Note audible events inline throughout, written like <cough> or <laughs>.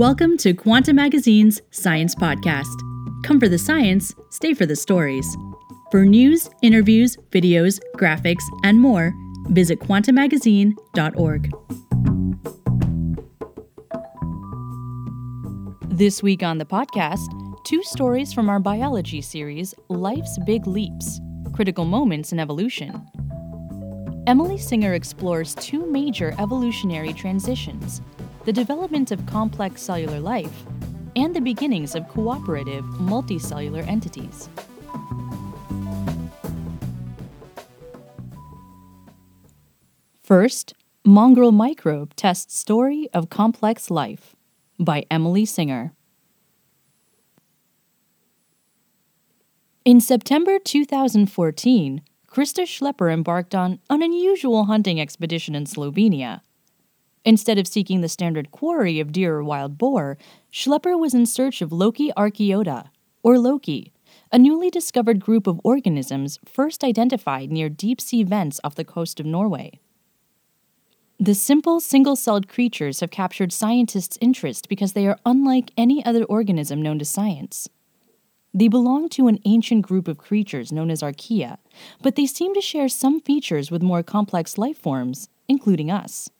Welcome to Quanta Magazine's Science Podcast. Come for the science, stay for the stories. For news, interviews, videos, graphics, and more, visit quantamagazine.org. This week on the podcast, two stories from our biology series, Life's Big Leaps Critical Moments in Evolution. Emily Singer explores two major evolutionary transitions the development of complex cellular life, and the beginnings of cooperative multicellular entities. First, Mongrel Microbe tests Story of Complex Life by Emily Singer. In September 2014, Christa Schleper embarked on an unusual hunting expedition in Slovenia. Instead of seeking the standard quarry of deer or wild boar, Schleper was in search of Lokiarchaeota, or Loki, a newly discovered group of organisms first identified near deep sea vents off the coast of Norway. The simple single celled creatures have captured scientists' interest because they are unlike any other organism known to science. They belong to an ancient group of creatures known as archaea, but they seem to share some features with more complex life forms, including us.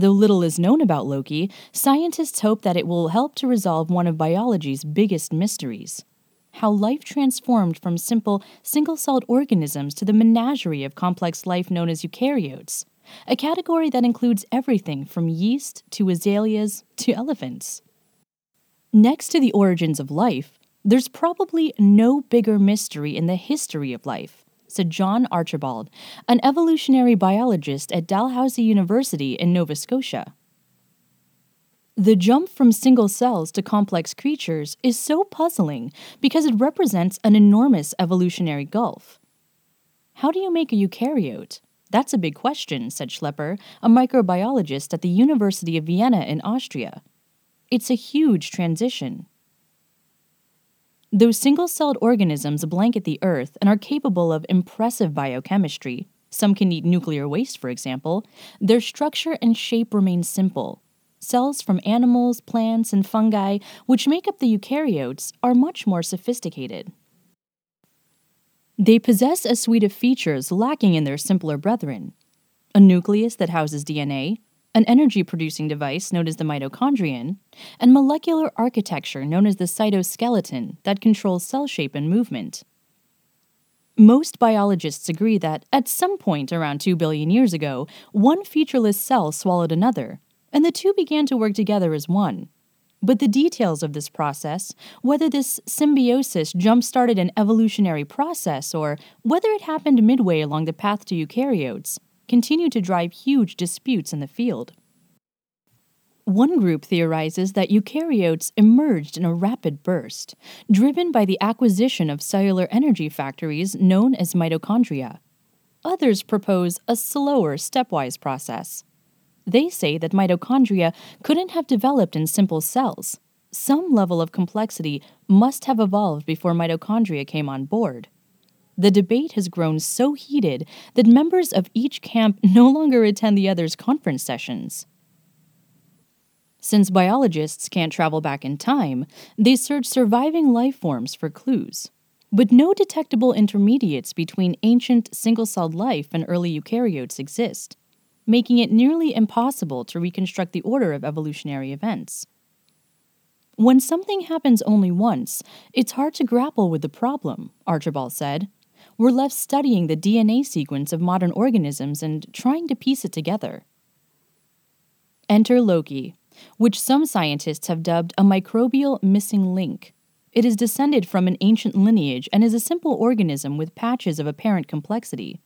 Though little is known about Loki, scientists hope that it will help to resolve one of biology's biggest mysteries how life transformed from simple, single celled organisms to the menagerie of complex life known as eukaryotes, a category that includes everything from yeast to azaleas to elephants. Next to the origins of life, there's probably no bigger mystery in the history of life said John Archibald, an evolutionary biologist at Dalhousie University in Nova Scotia. The jump from single cells to complex creatures is so puzzling because it represents an enormous evolutionary gulf. How do you make a eukaryote? That's a big question, said Schleper, a microbiologist at the University of Vienna in Austria. It's a huge transition. Those single celled organisms blanket the Earth and are capable of impressive biochemistry, some can eat nuclear waste, for example, their structure and shape remain simple. Cells from animals, plants, and fungi, which make up the eukaryotes, are much more sophisticated. They possess a suite of features lacking in their simpler brethren a nucleus that houses DNA, an energy producing device known as the mitochondrion, and molecular architecture known as the cytoskeleton that controls cell shape and movement. Most biologists agree that at some point around 2 billion years ago, one featureless cell swallowed another, and the two began to work together as one. But the details of this process, whether this symbiosis jump started an evolutionary process or whether it happened midway along the path to eukaryotes, continue to drive huge disputes in the field. One group theorizes that eukaryotes emerged in a rapid burst, driven by the acquisition of cellular energy factories known as mitochondria. Others propose a slower, stepwise process. They say that mitochondria couldn't have developed in simple cells. Some level of complexity must have evolved before mitochondria came on board the debate has grown so heated that members of each camp no longer attend the other's conference sessions. Since biologists can't travel back in time, they search surviving life forms for clues. But no detectable intermediates between ancient single celled life and early eukaryotes exist, making it nearly impossible to reconstruct the order of evolutionary events. When something happens only once, it's hard to grapple with the problem, Archibald said we're left studying the DNA sequence of modern organisms and trying to piece it together. Enter Loki, which some scientists have dubbed a microbial missing link. It is descended from an ancient lineage and is a simple organism with patches of apparent complexity.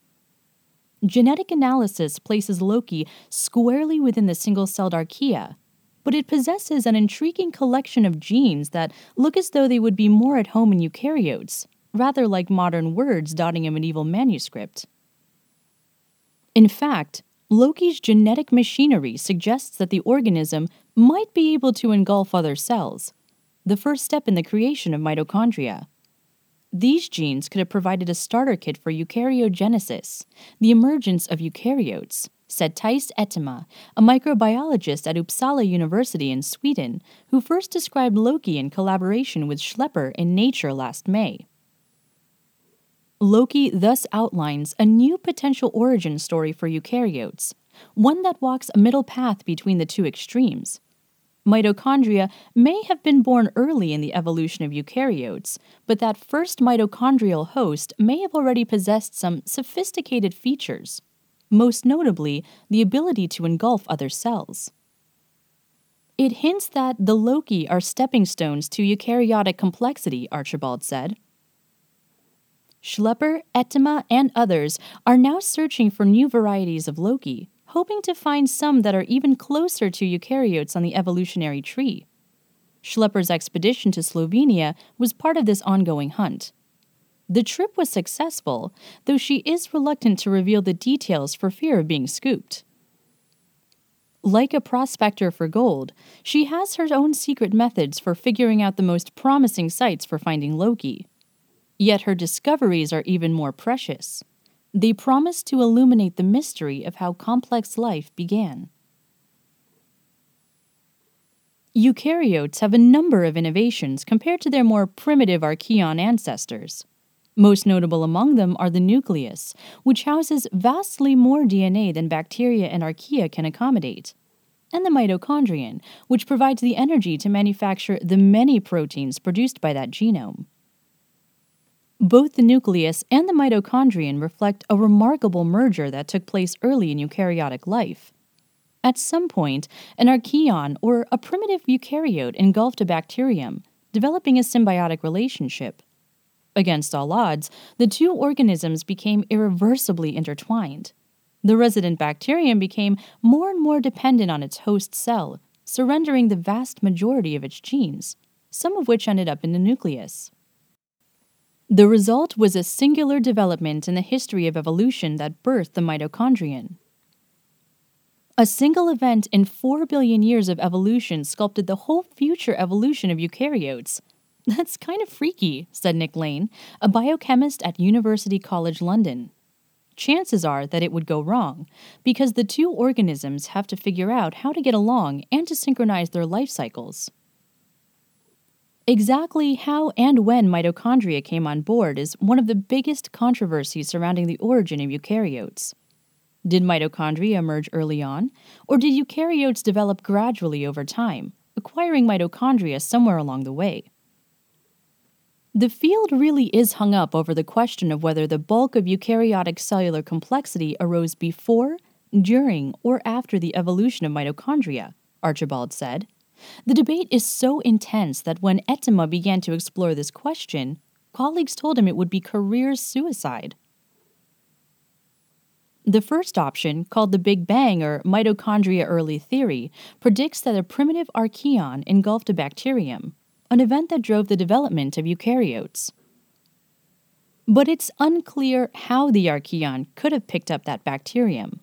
Genetic analysis places Loki squarely within the single celled archaea, but it possesses an intriguing collection of genes that look as though they would be more at home in eukaryotes, rather like modern words dotting a medieval manuscript. In fact, Loki's genetic machinery suggests that the organism might be able to engulf other cells, the first step in the creation of mitochondria. These genes could have provided a starter kit for eukaryogenesis, the emergence of eukaryotes, said Thijs Ettema, a microbiologist at Uppsala University in Sweden, who first described Loki in collaboration with Schleper in Nature last May. Loki thus outlines a new potential origin story for eukaryotes, one that walks a middle path between the two extremes. Mitochondria may have been born early in the evolution of eukaryotes, but that first mitochondrial host may have already possessed some sophisticated features, most notably the ability to engulf other cells. It hints that the Loki are stepping stones to eukaryotic complexity, Archibald said. Schleper, Ettema, and others are now searching for new varieties of Loki, hoping to find some that are even closer to eukaryotes on the evolutionary tree. Schleper's expedition to Slovenia was part of this ongoing hunt. The trip was successful, though she is reluctant to reveal the details for fear of being scooped. Like a prospector for gold, she has her own secret methods for figuring out the most promising sites for finding Loki. Yet her discoveries are even more precious. They promise to illuminate the mystery of how complex life began. Eukaryotes have a number of innovations compared to their more primitive archaean ancestors. Most notable among them are the nucleus, which houses vastly more DNA than bacteria and archaea can accommodate, and the mitochondrion, which provides the energy to manufacture the many proteins produced by that genome. Both the nucleus and the mitochondrion reflect a remarkable merger that took place early in eukaryotic life. At some point, an archaeon or a primitive eukaryote engulfed a bacterium, developing a symbiotic relationship. Against all odds, the two organisms became irreversibly intertwined. The resident bacterium became more and more dependent on its host cell, surrendering the vast majority of its genes, some of which ended up in the nucleus. The result was a singular development in the history of evolution that birthed the mitochondrion. A single event in 4 billion years of evolution sculpted the whole future evolution of eukaryotes. <laughs> That's kind of freaky, said Nick Lane, a biochemist at University College London. Chances are that it would go wrong, because the two organisms have to figure out how to get along and to synchronize their life cycles. Exactly how and when mitochondria came on board is one of the biggest controversies surrounding the origin of eukaryotes. Did mitochondria emerge early on, or did eukaryotes develop gradually over time, acquiring mitochondria somewhere along the way? The field really is hung up over the question of whether the bulk of eukaryotic cellular complexity arose before, during, or after the evolution of mitochondria, Archibald said. The debate is so intense that when Ettema began to explore this question, colleagues told him it would be career suicide. The first option, called the Big Bang or mitochondria early theory, predicts that a primitive archaeon engulfed a bacterium, an event that drove the development of eukaryotes. But it's unclear how the archaeon could have picked up that bacterium.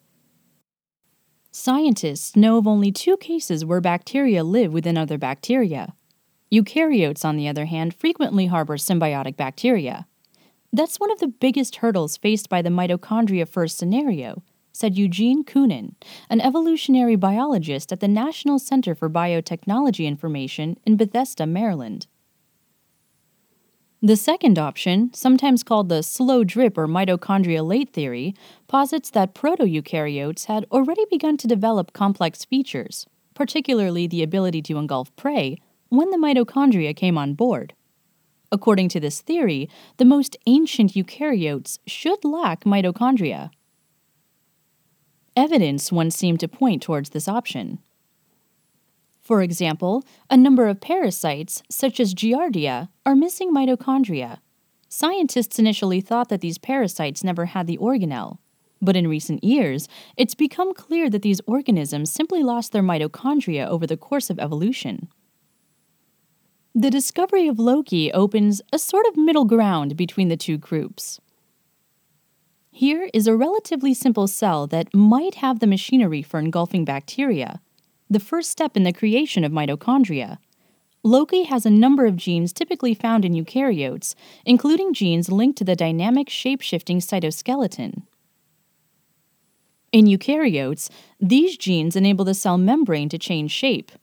Scientists know of only two cases where bacteria live within other bacteria. Eukaryotes, on the other hand, frequently harbor symbiotic bacteria. That's one of the biggest hurdles faced by the mitochondria first scenario, said Eugene Koonin, an evolutionary biologist at the National Center for Biotechnology Information in Bethesda, Maryland. The second option, sometimes called the slow drip or mitochondria late theory, posits that proto-eukaryotes had already begun to develop complex features, particularly the ability to engulf prey, when the mitochondria came on board. According to this theory, the most ancient eukaryotes should lack mitochondria. Evidence once seemed to point towards this option. For example, a number of parasites, such as Giardia, are missing mitochondria. Scientists initially thought that these parasites never had the organelle, but in recent years, it's become clear that these organisms simply lost their mitochondria over the course of evolution. The discovery of Loki opens a sort of middle ground between the two groups. Here is a relatively simple cell that might have the machinery for engulfing bacteria, the first step in the creation of mitochondria. Loki has a number of genes typically found in eukaryotes, including genes linked to the dynamic shape shifting cytoskeleton. In eukaryotes, these genes enable the cell membrane to change shape.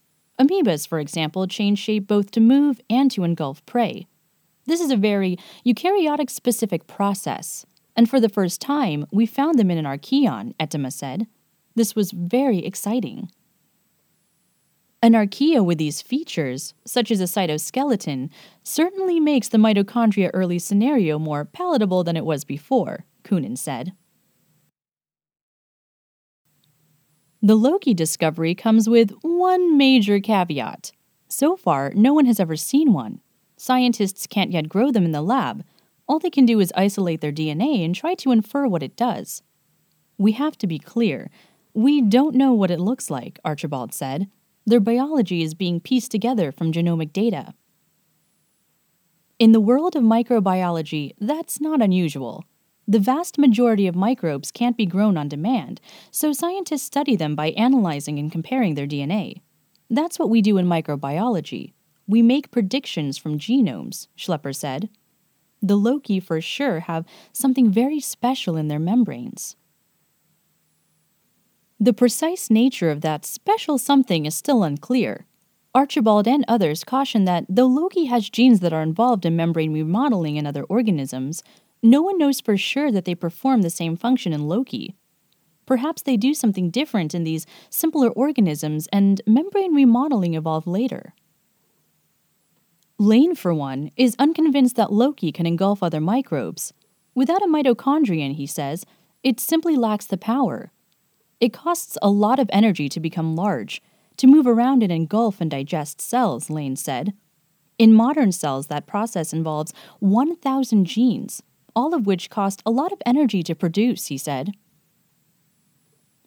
Amoebas, for example, change shape both to move and to engulf prey. This is a very eukaryotic specific process, and for the first time, we found them in an archaeon, Ettema said. This was very exciting. An archaea with these features, such as a cytoskeleton, certainly makes the mitochondria early scenario more palatable than it was before, Koonin said. The Loki discovery comes with one major caveat. So far, no one has ever seen one. Scientists can't yet grow them in the lab. All they can do is isolate their DNA and try to infer what it does. We have to be clear. We don't know what it looks like, Archibald said. Their biology is being pieced together from genomic data. In the world of microbiology, that's not unusual. The vast majority of microbes can't be grown on demand, so scientists study them by analyzing and comparing their DNA. That's what we do in microbiology. We make predictions from genomes, Schleper said. The Loki for sure have something very special in their membranes. The precise nature of that special something is still unclear. Archibald and others caution that though Loki has genes that are involved in membrane remodeling in other organisms, no one knows for sure that they perform the same function in Loki. Perhaps they do something different in these simpler organisms and membrane remodeling evolved later. Lane, for one, is unconvinced that Loki can engulf other microbes. Without a mitochondrion, he says, it simply lacks the power. It costs a lot of energy to become large, to move around and engulf and digest cells, Lane said. In modern cells, that process involves 1,000 genes, all of which cost a lot of energy to produce, he said.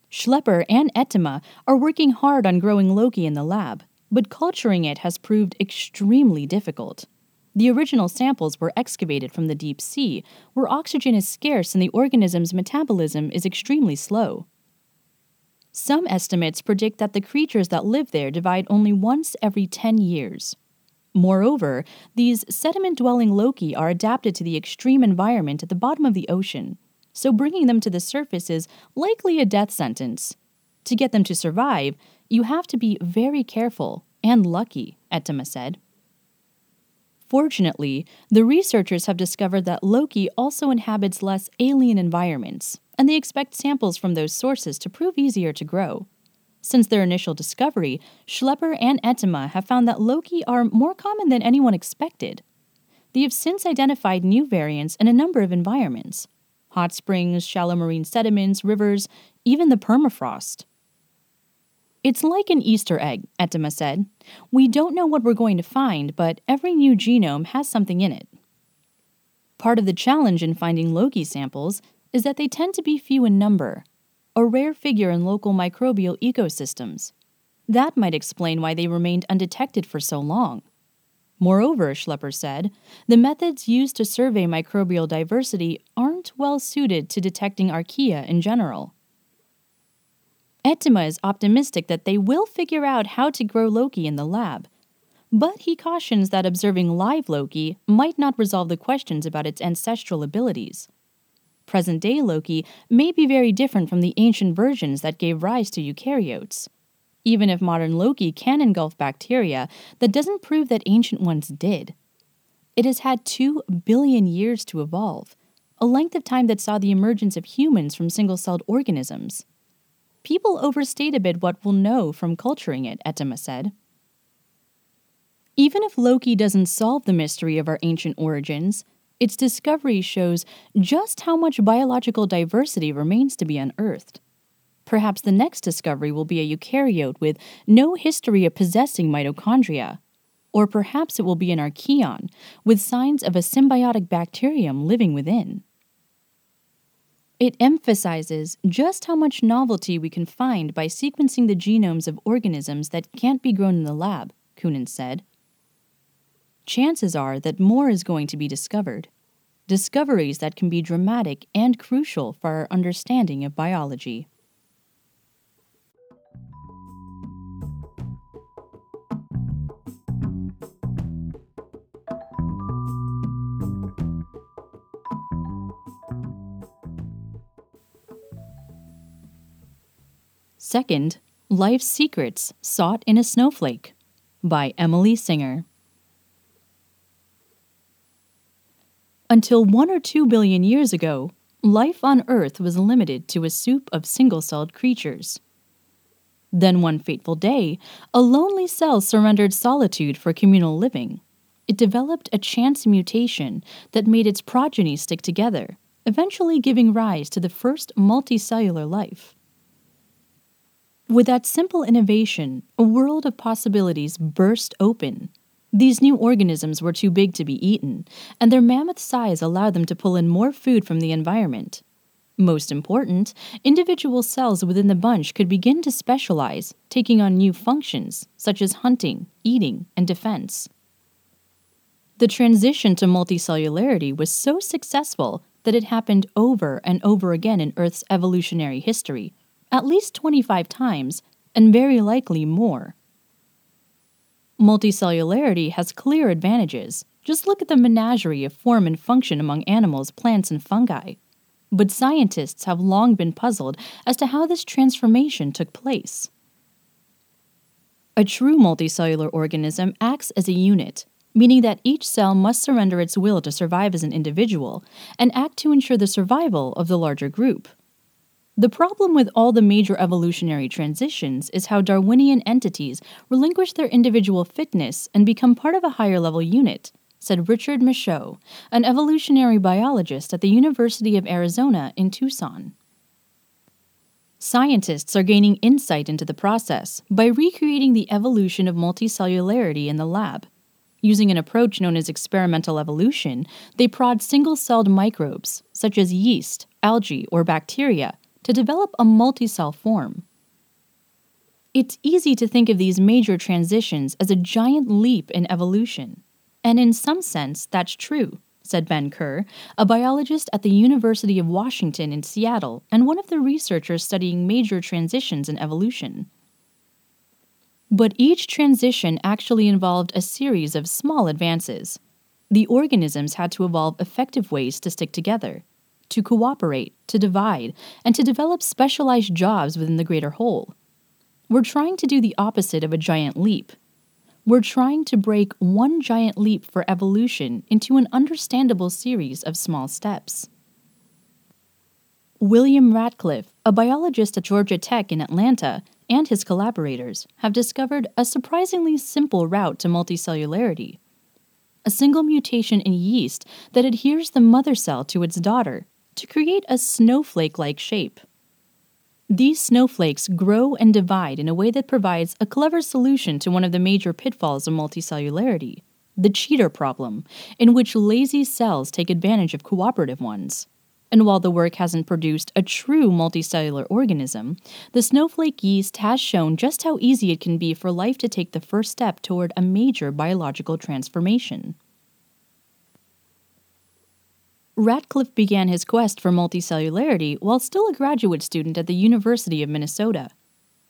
Schleper and Ettema are working hard on growing Loki in the lab, but culturing it has proved extremely difficult. The original samples were excavated from the deep sea, where oxygen is scarce and the organism's metabolism is extremely slow. Some estimates predict that the creatures that live there divide only once every 10 years. Moreover, these sediment dwelling Lokis are adapted to the extreme environment at the bottom of the ocean, so bringing them to the surface is likely a death sentence. To get them to survive, you have to be very careful and lucky, Ettema said. Fortunately, the researchers have discovered that Loki also inhabits less alien environments, and they expect samples from those sources to prove easier to grow. Since their initial discovery, Schleper and Ettema have found that Loki are more common than anyone expected. They have since identified new variants in a number of environments hot springs, shallow marine sediments, rivers, even the permafrost. It's like an Easter egg, Ettema said. We don't know what we're going to find, but every new genome has something in it. Part of the challenge in finding Loki samples is that they tend to be few in number, a rare figure in local microbial ecosystems. That might explain why they remained undetected for so long. Moreover, Schleper said, the methods used to survey microbial diversity aren't well suited to detecting archaea in general. Ettema is optimistic that they will figure out how to grow Loki in the lab, but he cautions that observing live Loki might not resolve the questions about its ancestral abilities present day Loki may be very different from the ancient versions that gave rise to eukaryotes. Even if modern Loki can engulf bacteria, that doesn't prove that ancient ones did. It has had 2 billion years to evolve, a length of time that saw the emergence of humans from single celled organisms. People overstate a bit what we'll know from culturing it, Ettema said. Even if Loki doesn't solve the mystery of our ancient origins, its discovery shows just how much biological diversity remains to be unearthed. Perhaps the next discovery will be a eukaryote with no history of possessing mitochondria. Or perhaps it will be an archaeon with signs of a symbiotic bacterium living within. It emphasizes just how much novelty we can find by sequencing the genomes of organisms that can't be grown in the lab, Koonin said chances are that more is going to be discovered. Discoveries that can be dramatic and crucial for our understanding of biology. Second, Life's Secrets Sought in a Snowflake by Emily Singer. Until one or two billion years ago, life on Earth was limited to a soup of single celled creatures. Then, one fateful day, a lonely cell surrendered solitude for communal living. It developed a chance mutation that made its progeny stick together, eventually giving rise to the first multicellular life. With that simple innovation, a world of possibilities burst open. These new organisms were too big to be eaten, and their mammoth size allowed them to pull in more food from the environment. Most important, individual cells within the bunch could begin to specialize, taking on new functions, such as hunting, eating, and defense. The transition to multicellularity was so successful that it happened over and over again in Earth's evolutionary history, at least 25 times, and very likely more. Multicellularity has clear advantages. Just look at the menagerie of form and function among animals, plants, and fungi. But scientists have long been puzzled as to how this transformation took place. A true multicellular organism acts as a unit, meaning that each cell must surrender its will to survive as an individual and act to ensure the survival of the larger group. The problem with all the major evolutionary transitions is how Darwinian entities relinquish their individual fitness and become part of a higher level unit, said Richard Michod, an evolutionary biologist at the University of Arizona in Tucson. Scientists are gaining insight into the process by recreating the evolution of multicellularity in the lab. Using an approach known as experimental evolution, they prod single celled microbes, such as yeast, algae, or bacteria, to develop a multicell form. It's easy to think of these major transitions as a giant leap in evolution. And in some sense, that's true, said Ben Kerr, a biologist at the University of Washington in Seattle and one of the researchers studying major transitions in evolution. But each transition actually involved a series of small advances. The organisms had to evolve effective ways to stick together to cooperate, to divide, and to develop specialized jobs within the greater whole. We're trying to do the opposite of a giant leap. We're trying to break one giant leap for evolution into an understandable series of small steps. William Ratcliff, a biologist at Georgia Tech in Atlanta, and his collaborators have discovered a surprisingly simple route to multicellularity. A single mutation in yeast that adheres the mother cell to its daughter to create a snowflake like shape. These snowflakes grow and divide in a way that provides a clever solution to one of the major pitfalls of multicellularity the cheater problem, in which lazy cells take advantage of cooperative ones. And while the work hasn't produced a true multicellular organism, the snowflake yeast has shown just how easy it can be for life to take the first step toward a major biological transformation. Ratcliff began his quest for multicellularity while still a graduate student at the University of Minnesota.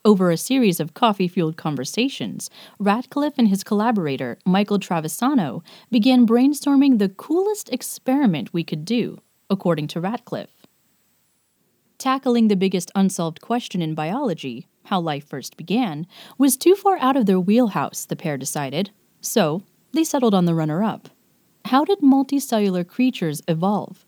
Over a series of coffee fueled conversations, Ratcliff and his collaborator, Michael Travisano, began brainstorming the coolest experiment we could do, according to Ratcliff. Tackling the biggest unsolved question in biology, how life first began, was too far out of their wheelhouse, the pair decided, so they settled on the runner up. How did multicellular creatures evolve?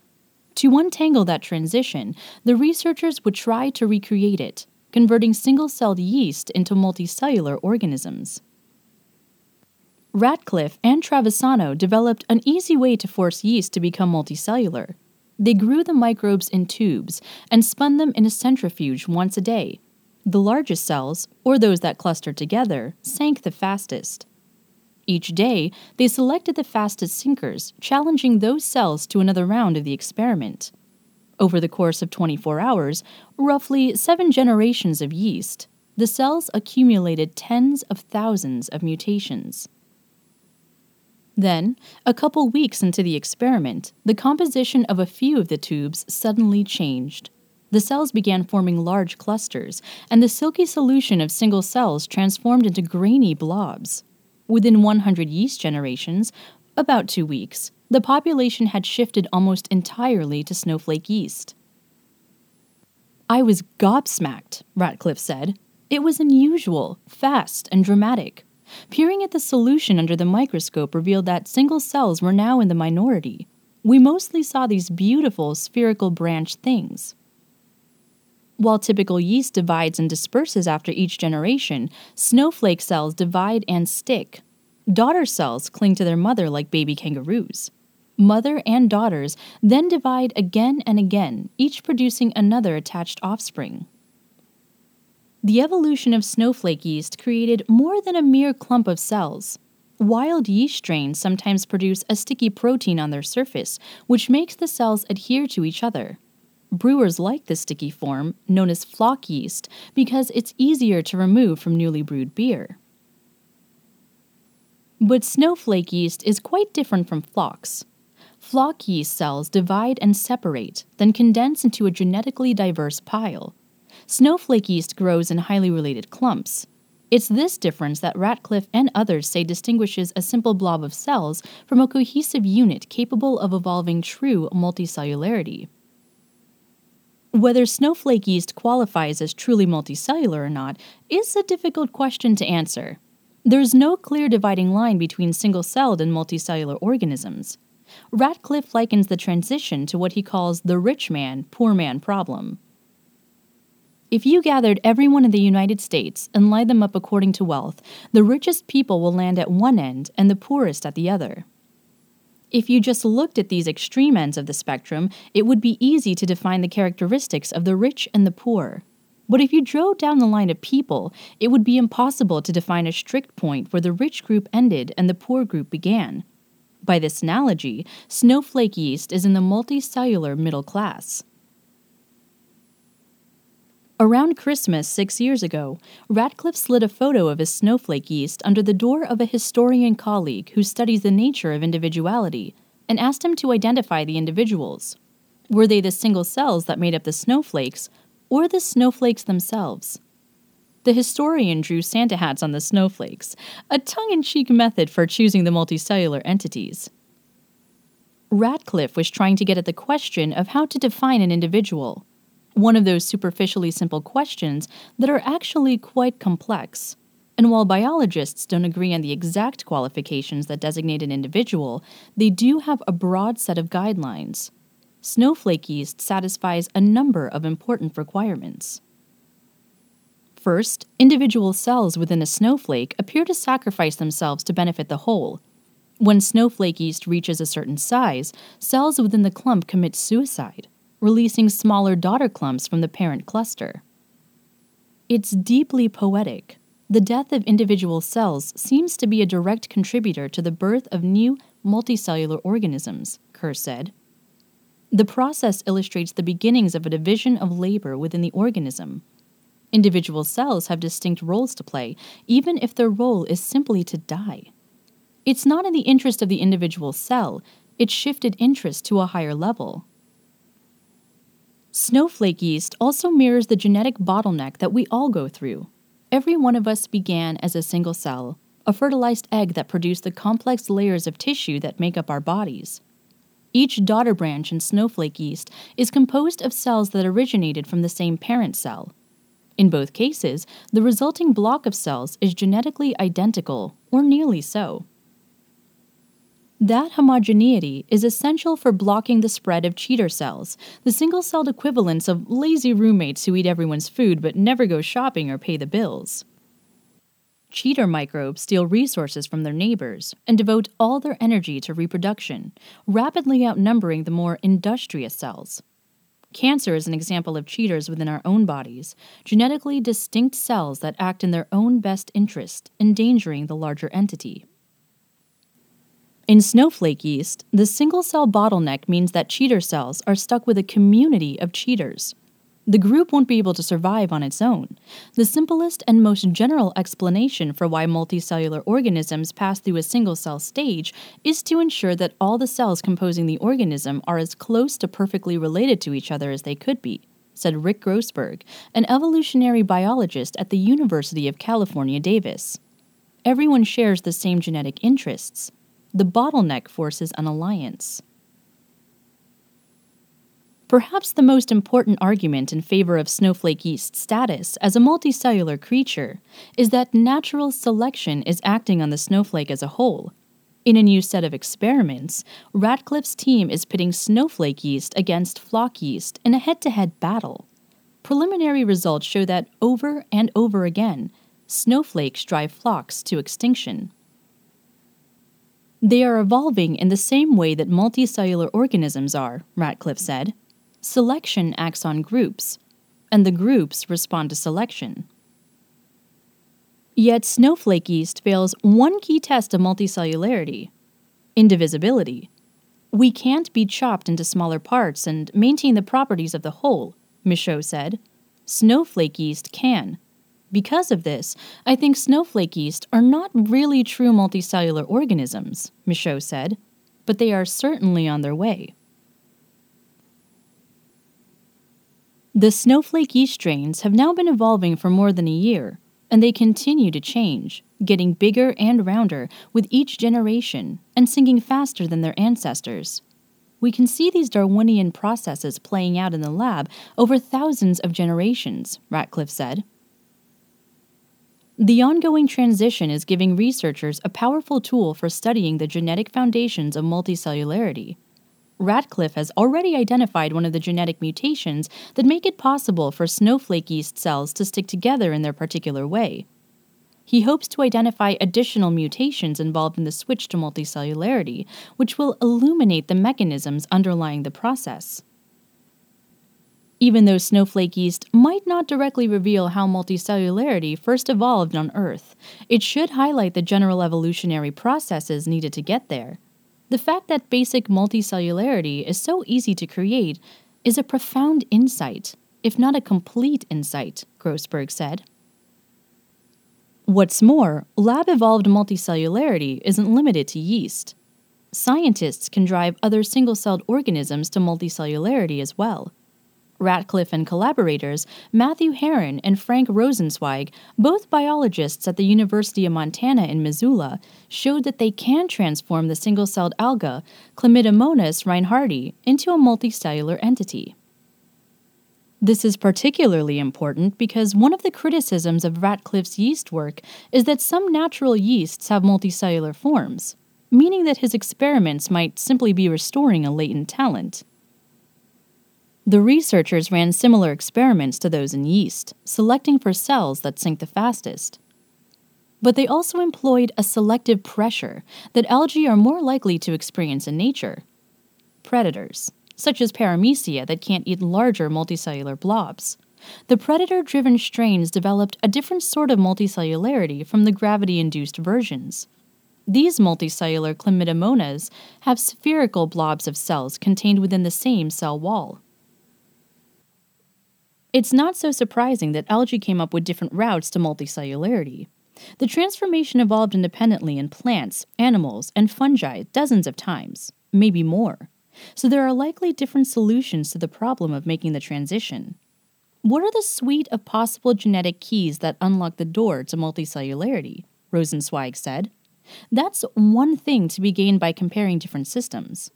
To untangle that transition, the researchers would try to recreate it, converting single celled yeast into multicellular organisms. Ratcliff and Travisano developed an easy way to force yeast to become multicellular. They grew the microbes in tubes and spun them in a centrifuge once a day. The largest cells, or those that clustered together, sank the fastest. Each day, they selected the fastest sinkers, challenging those cells to another round of the experiment. Over the course of 24 hours, roughly seven generations of yeast, the cells accumulated tens of thousands of mutations. Then, a couple weeks into the experiment, the composition of a few of the tubes suddenly changed. The cells began forming large clusters, and the silky solution of single cells transformed into grainy blobs. Within 100 yeast generations, about two weeks, the population had shifted almost entirely to snowflake yeast. I was gobsmacked, Ratcliff said. It was unusual, fast, and dramatic. Peering at the solution under the microscope revealed that single cells were now in the minority. We mostly saw these beautiful spherical branched things. While typical yeast divides and disperses after each generation, snowflake cells divide and stick. Daughter cells cling to their mother like baby kangaroos. Mother and daughters then divide again and again, each producing another attached offspring. The evolution of snowflake yeast created more than a mere clump of cells. Wild yeast strains sometimes produce a sticky protein on their surface, which makes the cells adhere to each other. Brewers like the sticky form, known as flock yeast, because it's easier to remove from newly brewed beer. But snowflake yeast is quite different from flocks. Flock yeast cells divide and separate, then condense into a genetically diverse pile. Snowflake yeast grows in highly related clumps. It's this difference that Ratcliff and others say distinguishes a simple blob of cells from a cohesive unit capable of evolving true multicellularity. Whether snowflake yeast qualifies as truly multicellular or not is a difficult question to answer. There is no clear dividing line between single celled and multicellular organisms. Ratcliff likens the transition to what he calls the rich man, poor man problem. If you gathered everyone in the United States and lined them up according to wealth, the richest people will land at one end and the poorest at the other. If you just looked at these extreme ends of the spectrum, it would be easy to define the characteristics of the rich and the poor. But if you drove down the line of people, it would be impossible to define a strict point where the rich group ended and the poor group began. By this analogy, snowflake yeast is in the multicellular middle class. Around Christmas six years ago, Ratcliff slid a photo of his snowflake yeast under the door of a historian colleague who studies the nature of individuality and asked him to identify the individuals. Were they the single cells that made up the snowflakes, or the snowflakes themselves? The historian drew Santa hats on the snowflakes, a tongue in cheek method for choosing the multicellular entities. Ratcliff was trying to get at the question of how to define an individual, one of those superficially simple questions that are actually quite complex. And while biologists don't agree on the exact qualifications that designate an individual, they do have a broad set of guidelines. Snowflake yeast satisfies a number of important requirements. First, individual cells within a snowflake appear to sacrifice themselves to benefit the whole. When snowflake yeast reaches a certain size, cells within the clump commit suicide, releasing smaller daughter clumps from the parent cluster. It's deeply poetic. The death of individual cells seems to be a direct contributor to the birth of new multicellular organisms, Kerr said. The process illustrates the beginnings of a division of labor within the organism, Individual cells have distinct roles to play, even if their role is simply to die. It's not in the interest of the individual cell, it shifted interest to a higher level. Snowflake yeast also mirrors the genetic bottleneck that we all go through. Every one of us began as a single cell, a fertilized egg that produced the complex layers of tissue that make up our bodies. Each daughter branch in snowflake yeast is composed of cells that originated from the same parent cell. In both cases, the resulting block of cells is genetically identical, or nearly so. That homogeneity is essential for blocking the spread of cheater cells, the single celled equivalents of lazy roommates who eat everyone's food but never go shopping or pay the bills. Cheater microbes steal resources from their neighbors and devote all their energy to reproduction, rapidly outnumbering the more industrious cells. Cancer is an example of cheaters within our own bodies, genetically distinct cells that act in their own best interest, endangering the larger entity. In snowflake yeast, the single cell bottleneck means that cheater cells are stuck with a community of cheaters. The group won't be able to survive on its own. The simplest and most general explanation for why multicellular organisms pass through a single cell stage is to ensure that all the cells composing the organism are as close to perfectly related to each other as they could be, said Rick Grosberg, an evolutionary biologist at the University of California, Davis. Everyone shares the same genetic interests. The bottleneck forces an alliance. Perhaps the most important argument in favor of snowflake yeast's status as a multicellular creature is that natural selection is acting on the snowflake as a whole. In a new set of experiments, Ratcliff's team is pitting snowflake yeast against flock yeast in a head to head battle. Preliminary results show that over and over again, snowflakes drive flocks to extinction. They are evolving in the same way that multicellular organisms are, Ratcliff said. Selection acts on groups, and the groups respond to selection. Yet snowflake yeast fails one key test of multicellularity indivisibility. We can't be chopped into smaller parts and maintain the properties of the whole, Michod said. Snowflake yeast can. Because of this, I think snowflake yeast are not really true multicellular organisms, Michod said, but they are certainly on their way. The snowflake yeast strains have now been evolving for more than a year, and they continue to change, getting bigger and rounder with each generation and singing faster than their ancestors. We can see these Darwinian processes playing out in the lab over thousands of generations, Ratcliff said. The ongoing transition is giving researchers a powerful tool for studying the genetic foundations of multicellularity. Ratcliff has already identified one of the genetic mutations that make it possible for snowflake yeast cells to stick together in their particular way. He hopes to identify additional mutations involved in the switch to multicellularity, which will illuminate the mechanisms underlying the process. Even though snowflake yeast might not directly reveal how multicellularity first evolved on Earth, it should highlight the general evolutionary processes needed to get there. The fact that basic multicellularity is so easy to create is a profound insight, if not a complete insight, Grosberg said. What's more, lab evolved multicellularity isn't limited to yeast. Scientists can drive other single celled organisms to multicellularity as well. Ratcliff and collaborators, Matthew Herron and Frank Rosenzweig, both biologists at the University of Montana in Missoula, showed that they can transform the single celled alga, Chlamydomonas reinhardtii, into a multicellular entity. This is particularly important because one of the criticisms of Ratcliff's yeast work is that some natural yeasts have multicellular forms, meaning that his experiments might simply be restoring a latent talent. The researchers ran similar experiments to those in yeast, selecting for cells that sink the fastest. But they also employed a selective pressure that algae are more likely to experience in nature predators, such as paramecia that can't eat larger multicellular blobs. The predator driven strains developed a different sort of multicellularity from the gravity induced versions. These multicellular chlamydomonas have spherical blobs of cells contained within the same cell wall. It's not so surprising that algae came up with different routes to multicellularity. The transformation evolved independently in plants, animals, and fungi dozens of times, maybe more. So there are likely different solutions to the problem of making the transition. What are the suite of possible genetic keys that unlock the door to multicellularity? Rosenzweig said. That's one thing to be gained by comparing different systems.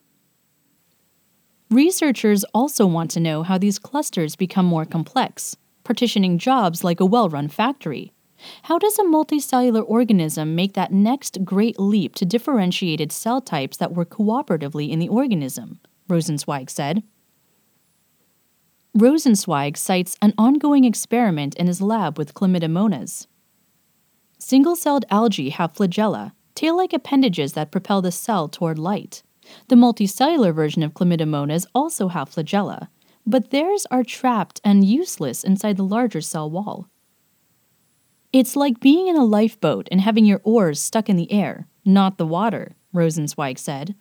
Researchers also want to know how these clusters become more complex, partitioning jobs like a well run factory. How does a multicellular organism make that next great leap to differentiated cell types that work cooperatively in the organism? Rosenzweig said. Rosenzweig cites an ongoing experiment in his lab with chlamydomonas. Single celled algae have flagella, tail like appendages that propel the cell toward light. The multicellular version of chlamydomonas also have flagella, but theirs are trapped and useless inside the larger cell wall. It's like being in a lifeboat and having your oars stuck in the air, not the water, Rosenzweig said.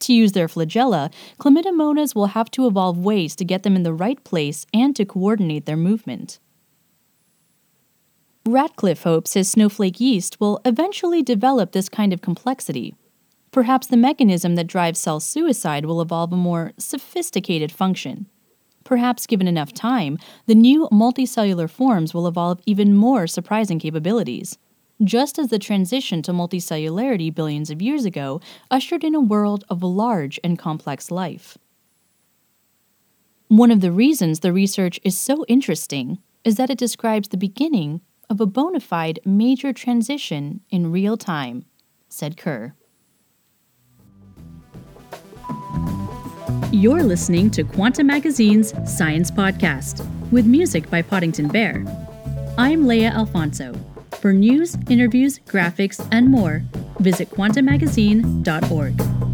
To use their flagella, chlamydomonas will have to evolve ways to get them in the right place and to coordinate their movement. Ratcliff hopes his snowflake yeast will eventually develop this kind of complexity Perhaps the mechanism that drives cell suicide will evolve a more sophisticated function. Perhaps given enough time, the new multicellular forms will evolve even more surprising capabilities. Just as the transition to multicellularity billions of years ago ushered in a world of large and complex life. One of the reasons the research is so interesting is that it describes the beginning of a bona fide major transition in real time, said Kerr. You're listening to Quanta Magazine's Science Podcast with music by Poddington Bear. I'm Leah Alfonso. For news, interviews, graphics, and more, visit quantamagazine.org.